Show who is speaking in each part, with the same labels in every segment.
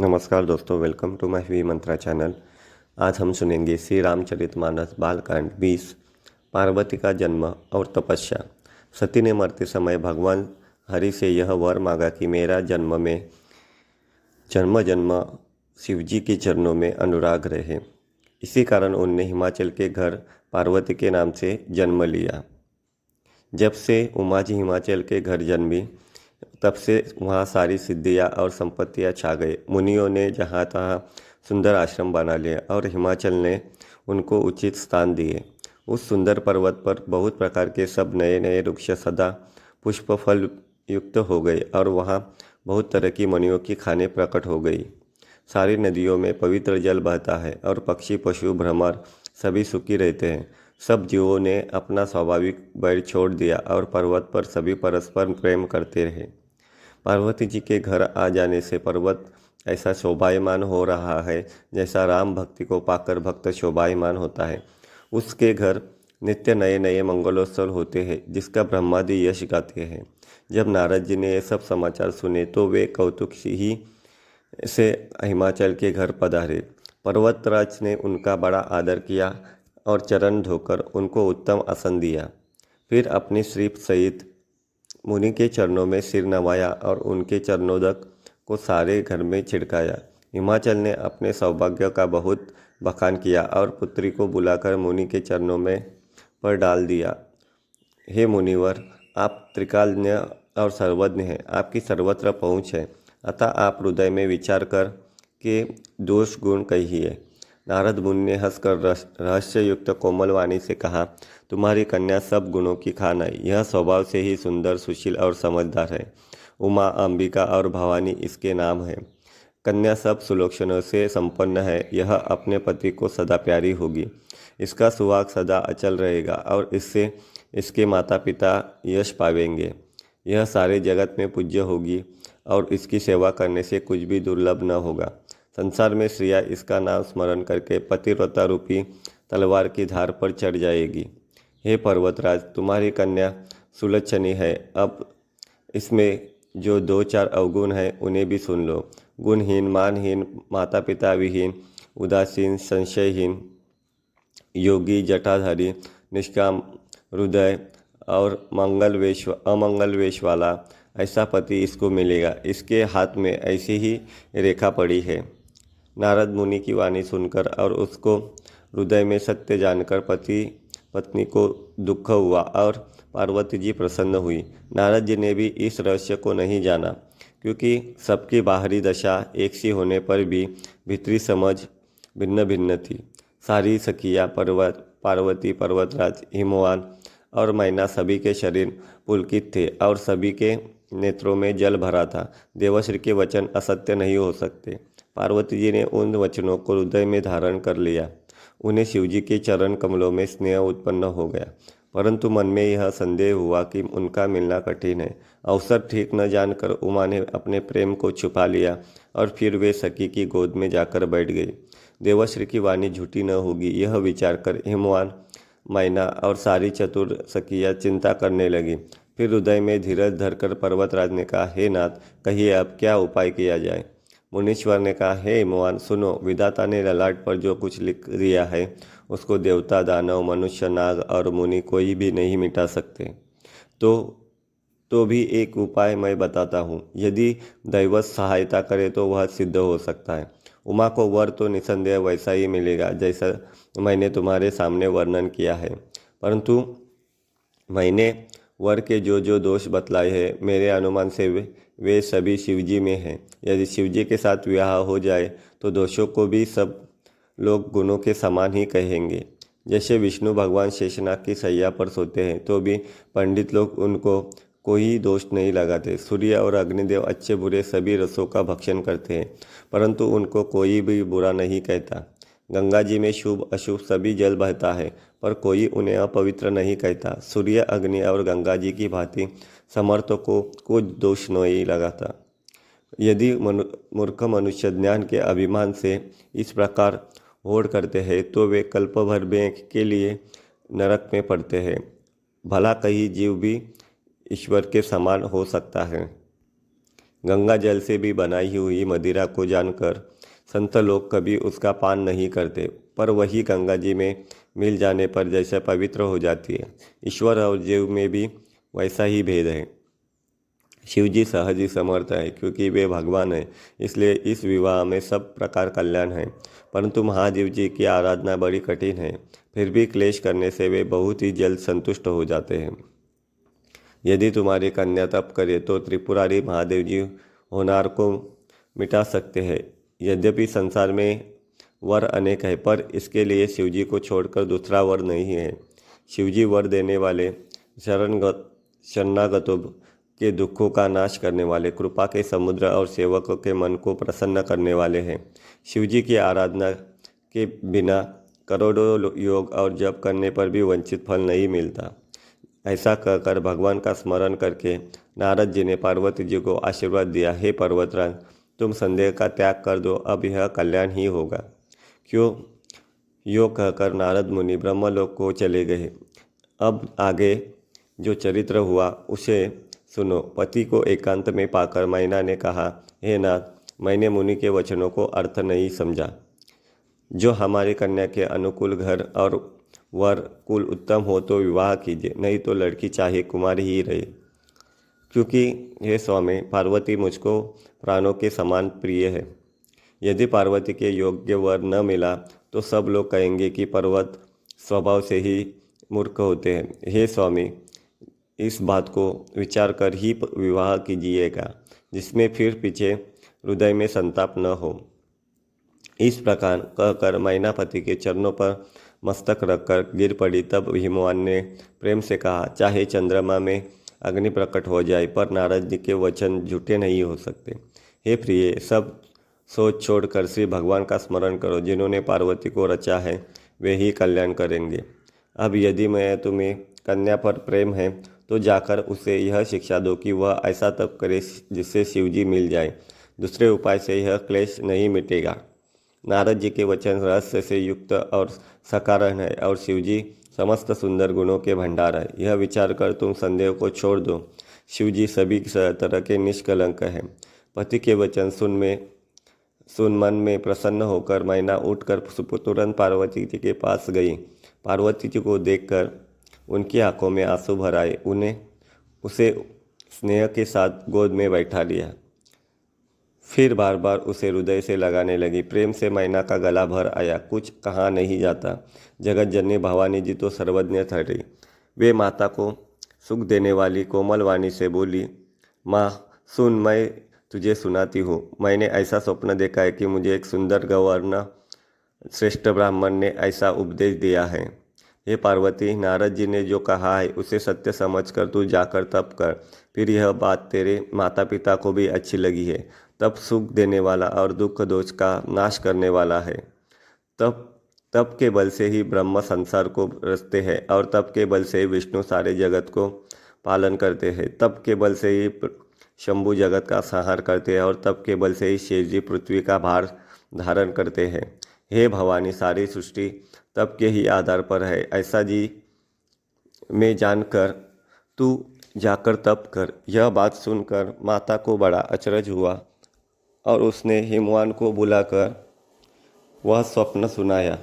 Speaker 1: नमस्कार दोस्तों welcome to my V Mantra channel आज हम सुनेंगे श्री रामचरित मानस बालकांड 20 पार्वती का जन्म और तपस्या। सती ने मरते समय भगवान हरि से यह वर मांगा कि मेरा जन्म में, जन्म जन्म शिवजी के चरणों में अनुराग रहे। इसी कारण उनने हिमाचल के घर पार्वती के नाम से जन्म लिया। जब से उमा जी हिमाचल के घर जन्मी तब से वहाँ सारी सिद्धियाँ और संपत्तियाँ छा गए मुनियों ने जहाँ तहाँ सुंदर आश्रम बना लिए और हिमाचल ने उनको उचित स्थान दिए। उस सुंदर पर्वत पर बहुत प्रकार के सब नए नए वृक्ष सदा पुष्प फल युक्त हो गए और वहाँ बहुत तरह की मनियों की खाने प्रकट हो गई। सारी नदियों में पवित्र जल बहता है और पक्षी, पशु, भ्रमर सभी सुखी रहते हैं। सब जीवों ने अपना स्वाभाविक बैर छोड़ दिया और पर्वत पर सभी परस्पर प्रेम करते रहे। पार्वती जी के घर आ जाने से पर्वत ऐसा शोभायमान हो रहा है, जैसा राम भक्ति को पाकर भक्त शोभायमान होता है। उसके घर नित्य नए नए मंगलोत्सव होते हैं, जिसका ब्रह्मादि यश गाते हैं। जब नारद जी ने ये सब समाचार सुने तो वे कौतुक ही से हिमाचल के घर पधारे। पर्वतराज ने उनका बड़ा आदर किया और चरण धोकर उनको उत्तम आसन दिया। फिर अपनी श्रीप सहित मुनि के चरणों में सिर नवाया और उनके चरणोदक को सारे घर में छिड़काया। हिमाचल ने अपने सौभाग्य का बहुत बखान किया और पुत्री को बुलाकर मुनि के चरणों में पर डाल दिया। हे मुनिवर, आप त्रिकालज्ञ और सर्वज्ञ हैं। आपकी सर्वत्र पहुँच है। अतः आप हृदय में विचार कर के दोष गुण कहिए। नारद मुनि ने हंसकर रहस्य युक्त कोमल वाणी से कहा, तुम्हारी कन्या सब गुणों की खान है। यह स्वभाव से ही सुंदर, सुशील और समझदार है। उमा, अंबिका और भवानी इसके नाम है। कन्या सब सुलोक्षणों से संपन्न है। यह अपने पति को सदा प्यारी होगी। इसका सुहाग सदा अचल रहेगा और इससे, इसके माता पिता यश पावेंगे। यह सारे जगत में पूज्य होगी और इसकी सेवा करने से कुछ भी दुर्लभ न होगा। संसार में श्रिया इसका नाम स्मरण करके पतिव्रता रूपी तलवार की धार पर चढ़ जाएगी। हे पर्वतराज, तुम्हारी कन्या सुलक्षणी है। अब इसमें जो दो चार अवगुण हैं, उन्हें भी सुन लो। गुणहीन, मानहीन माता पिता विहीन, उदासीन, संशयहीन, योगी, जटाधारी, निष्काम, हृदय और मंगल वेश अमंगल वेश वाला ऐसा पति इसको मिलेगा। इसके हाथ में ऐसी ही रेखा पड़ी है। नारद मुनि की वाणी सुनकर और उसको हृदय में सत्य जानकर पति, पत्नी को दुख हुआ और पार्वती जी प्रसन्न हुई। नारद जी ने भी इस रहस्य को नहीं जाना, क्योंकि सबकी बाहरी दशा एक सी होने पर भी भीतरी समझ भिन्न भिन्न थी। सारी सखिया, पर्वत, पार्वती, पर्वतराज, हिमवान और मैना सभी के शरीर पुलकित थे और सभी के नेत्रों में जल भरा था। देवश्री के वचन असत्य नहीं हो सकते। पार्वती जी ने उन वचनों को हृदय में धारण कर लिया। उन्हें शिवजी के चरण कमलों में स्नेह उत्पन्न हो गया। परंतु मन में यह संदेह हुआ कि उनका मिलना कठिन है। अवसर ठीक न जानकर उमा ने अपने प्रेम को छुपा लिया और फिर वे सखी की गोद में जाकर बैठ गई। देवश्री की वाणी झूठी न होगी, यह विचार कर हिमवान, मैना और सारी चतुर सखिया चिंता करने लगी। फिर हृदय में धीरज धरकर पर्वतराज ने कहा, हे नाथ, कहिए अब क्या उपाय किया जाए? मुनीश्वर ने कहा, हे मोहन सुनो विदाता ने ललाट पर जो कुछ लिख दिया है, उसको देवता, दानव, मनुष्य, नाग और मुनि कोई भी नहीं मिटा सकते। तो तो भी एक उपाय मैं बताता हूँ। यदि दैवत सहायता करे तो वह सिद्ध हो सकता है। उमा को वर तो निसंदेह वैसा ही मिलेगा, जैसा मैंने तुम्हारे सामने वर्णन किया है। परंतु मैंने वर के जो जो दोष बतलाए हैं, मेरे अनुमान से वे, सभी शिवजी में हैं। यदि शिवजी के साथ विवाह हो जाए तो दोषों को भी सब लोग गुणों के समान ही कहेंगे। जैसे विष्णु भगवान शेषनाग की सैया पर सोते हैं तो भी पंडित लोग उनको कोई दोष नहीं लगाते। सूर्य और अग्निदेव अच्छे बुरे सभी रसों का भक्षण करते हैं परंतु उनको कोई भी बुरा नहीं कहता। गंगा जी में शुभ, अशुभ सभी जल बहता है, पर कोई उन्हें अपवित्र नहीं कहता। सूर्य, अग्नि और गंगा जी की भांति समर्थों को कुछ दोष नहीं लगाता। यदि मनु, मूर्ख मनुष्य ज्ञान के अभिमान से इस प्रकार होड़ करते हैं तो वे कल्प भर में के लिए नरक में पड़ते हैं। भला कहीं जीव भी ईश्वर के समान हो सकता है। गंगा जल से भी बनाई हुई मदिरा को जानकर संत लोग कभी उसका पान नहीं करते, पर वही गंगा जी में मिल जाने पर जैसे पवित्र हो जाती है। ईश्वर और जीव में भी वैसा ही भेद है। शिव जी सहज ही समर्थ है, क्योंकि वे भगवान हैं, इसलिए इस विवाह में सब प्रकार कल्याण है। परंतु महादेव जी की आराधना बड़ी कठिन है, फिर भी क्लेश करने से वे बहुत ही जल्द संतुष्ट हो जाते हैं। यदि तुम्हारी कन्या तप करे तो त्रिपुरारी महादेव जी होनार को मिटा सकते हैं। यद्यपि संसार में वर अनेक है, पर इसके लिए शिवजी को छोड़कर दूसरा वर नहीं है। शिवजी वर देने वाले शरणगत शरणागतों के दुखों का नाश करने वाले, कृपा के समुद्र और सेवकों के मन को प्रसन्न करने वाले हैं। शिवजी की आराधना के बिना करोड़ों योग और जप करने पर भी वंचित फल नहीं मिलता। ऐसा कहकर भगवान का स्मरण करके नारद जी ने पार्वती जी को आशीर्वाद दिया, हे पर्वतराज तुम संदेह का त्याग कर दो, अब यह कल्याण ही होगा। क्यों? यो कहकर नारद मुनि ब्रह्मलोक को चले गए। अब आगे जो चरित्र हुआ, उसे सुनो। पति को एकांत में पाकर मैना ने कहा, हे नाथ, मैंने मुनि के वचनों को अर्थ नहीं समझा। जो हमारी कन्या के अनुकूल घर और वर कुल उत्तम हो तो विवाह कीजिए, नहीं तो लड़की चाहे कुमारी ही रहे। क्योंकि हे स्वामी, पार्वती मुझको प्राणों के समान प्रिय है। यदि पार्वती के योग्य वर न मिला तो सब लोग कहेंगे कि पर्वत स्वभाव से ही मूर्ख होते हैं। हे स्वामी, इस बात को विचार कर ही विवाह कीजिएगा, जिसमें फिर पीछे हृदय में संताप न हो। इस प्रकार कहकर मैनापति के चरणों पर मस्तक रखकर गिर पड़ी, तब हिमवान ने प्रेम से कहा, चाहे चंद्रमा में अग्नि प्रकट हो जाए पर नारद जी के वचन झूठे नहीं हो सकते। हे प्रिय, सब सोच छोड़कर श्री भगवान का स्मरण करो, जिन्होंने पार्वती को रचा है, वे ही कल्याण करेंगे। अब यदि मैं तुम्हें कन्या पर प्रेम है तो जाकर उसे यह शिक्षा दो कि वह ऐसा तब करे जिससे शिवजी मिल जाए। दूसरे उपाय से यह क्लेश नहीं मिटेगा। नारद जी के वचन रहस्य से युक्त और सकारण है और शिवजी समस्त सुंदर गुणों के भंडार है। यह विचार कर तुम संदेह को छोड़ दो। शिवजी सभी तरह के निष्कलंक हैं। पति के वचन सुन में, सुन मन में प्रसन्न होकर मैना उठकर तुरंत पार्वती जी के पास गई। पार्वती जी को देखकर उनकी आँखों में आँसू भर आए। उन्हें उसे स्नेह के साथ गोद में बैठा लिया। फिर बार बार उसे हृदय से लगाने लगी। प्रेम से मैना का गला भर आया। कुछ कहा नहीं जाता। जगत जननी भवानी जी तो सर्वज्ञ ठहरी वे माता को सुख देने वाली कोमल वाणी से बोली, माँ, सुन, मैं तुझे सुनाती हूँ। मैंने ऐसा स्वप्न देखा है कि मुझे एक सुंदर गवर्नर, श्रेष्ठ ब्राह्मण ने ऐसा उपदेश दिया है। हे पार्वती, नारद जी ने जो कहा है, उसे सत्य समझकर तू जाकर तप कर। फिर यह बात तेरे माता पिता को भी अच्छी लगी है। तब सुख देने वाला और दुख दोष का नाश करने वाला है। तब तप के बल से ही ब्रह्म संसार को रचते हैं और तप के बल से ही विष्णु सारे जगत को पालन करते हैं। तप के बल से ही शंभु जगत का संहार करते हैं और तब के बल से ही शिव जी पृथ्वी का भार धारण करते हैं। हे भवानी, सारी सृष्टि तब के ही आधार पर है। ऐसा जी में जानकर, तू जाकर तप कर। यह बात सुनकर माता को बड़ा अचरज हुआ। और उसने हिमवान को बुलाकर वह स्वप्न सुनाया।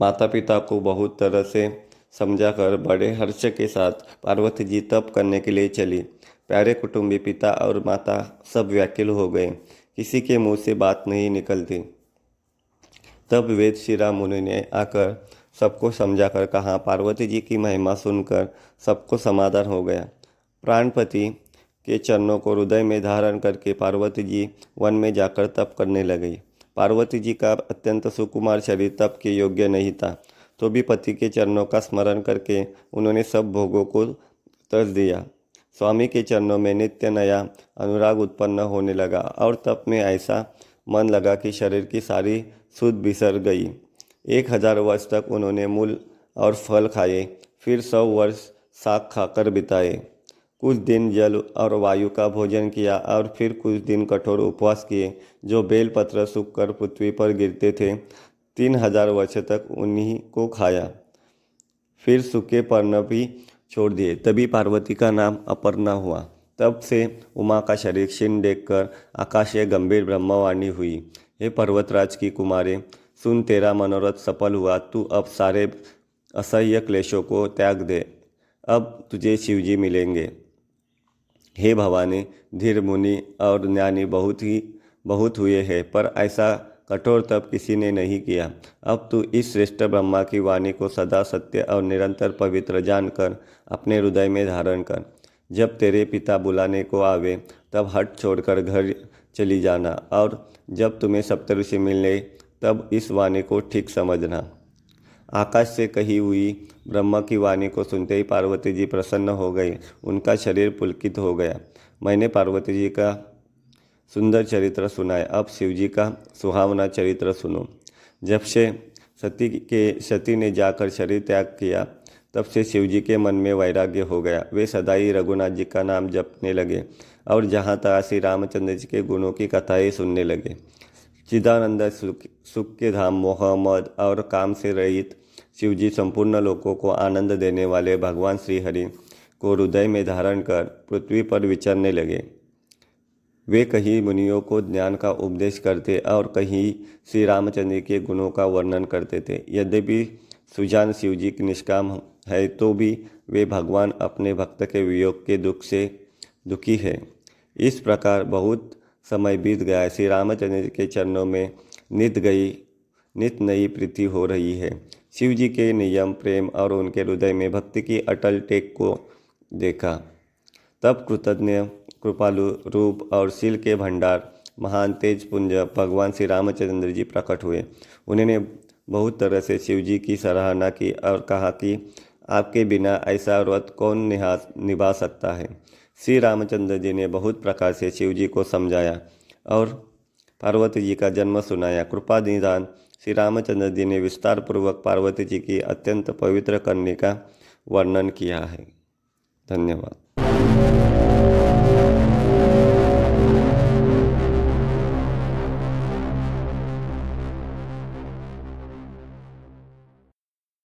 Speaker 1: माता पिता को बहुत तरह से समझाकर बड़े हर्ष के साथ पार्वती जी तप करने के लिए चली। प्यारे कुटुंबी पिता और माता सब व्याकुल हो गए। किसी के मुँह से बात नहीं निकलती। तब वेद शिरा मुनि ने आकर सबको समझाकर कहा, पार्वती जी की महिमा सुनकर सबको समाधान हो गया। प्राणपति के चरणों को हृदय में धारण करके पार्वती जी वन में जाकर तप करने लगी। पार्वती जी का अत्यंत सुकुमार शरीर तप के योग्य नहीं था। तो भी पति के चरणों का स्मरण करके उन्होंने सब भोगों को तर्ज दिया। स्वामी के चरणों में नित्य नया अनुराग उत्पन्न होने लगा और तप में ऐसा मन लगा कि शरीर की सारी सुध बिसर गई। एक हज़ार वर्ष तक उन्होंने मूल और फल खाए, फिर सौ वर्ष साग खाकर बिताए। कुछ दिन जल और वायु का भोजन किया और फिर कुछ दिन कठोर उपवास किए, जो बेलपत्र सूख कर पृथ्वी पर गिरते थे। तीन हज़ार वर्ष तक उन्हीं को खाया। फिर सूखे पर्ण भी छोड़ दिए। तभी पार्वती का नाम अपर्णा हुआ। तब से उमा का शरीर क्षीण देखकर आकाशीय गंभीर ब्रह्मवाणी हुई। हे पर्वतराज की कुमारी, सुन तेरा मनोरथ सफल हुआ। तू अब सारे असह्य क्लेशों को त्याग दे। अब तुझे शिवजी मिलेंगे। हे भवानी, धीर मुनि और ज्ञानी बहुत ही, बहुत हुए हैं, पर ऐसा कठोर तप किसी ने नहीं किया। अब तू इस श्रेष्ठ ब्रह्मा की वाणी को सदा सत्य और निरंतर पवित्र जानकर, अपने हृदय में धारण कर। जब तेरे पिता बुलाने को आवे, तब हट छोड़कर घर चली जाना, और जब तुम्हें सप्तऋषि मिलने तब इस वाणी को ठीक समझना। आकाश से कही हुई ब्रह्मा की वाणी को सुनते ही पार्वती जी प्रसन्न हो गई। उनका शरीर पुलकित हो गया। मैंने पार्वती जी का सुंदर चरित्र सुनाए अब शिव जी का सुहावना चरित्र सुनो। जब से सती के, सती ने जाकर शरीर त्याग किया, तब से शिवजी के मन में वैराग्य हो गया। वे सदा ही रघुनाथ जी का नाम जपने लगे और जहाँ तक श्री रामचंद्र जी के गुणों की कथाएँ सुनने लगे। चिदानंद सुख सुख के धाम मोहम्मद और काम से रहित शिवजी संपूर्ण लोगों को आनंद देने वाले भगवान श्रीहरि को हृदय में धारण कर पृथ्वी पर विचरने लगे। वे कहीं मुनियों को ज्ञान का उपदेश करते और कहीं श्री रामचंद्र के गुणों का वर्णन करते थे। यद्यपि सुजान शिवजी की निष्काम है तो भी वे भगवान अपने भक्त के वियोग के दुख से दुखी है। इस प्रकार बहुत समय बीत गया। श्री रामचंद्र के चरणों में नित गई, नित नई प्रीति हो रही है। शिव जी के नियम, प्रेम और उनके हृदय में भक्ति की अटल टेक को देखा। तब कृतज्ञ, कृपालु रूप और शील के भंडार, महान तेज पुंज भगवान श्री रामचंद्र जी प्रकट हुए। उन्होंने बहुत तरह से शिव जी की सराहना की और कहा कि आपके बिना ऐसा व्रत कौन निहा, निभा सकता है? श्री रामचंद्र जी ने बहुत प्रकार से शिव जी को समझाया और पार्वती जी का जन्म सुनाया। कृपा निदान श्री रामचंद्र जी ने विस्तार पूर्वक पार्वती जी की अत्यंत पवित्र करने का वर्णन किया है। धन्यवाद।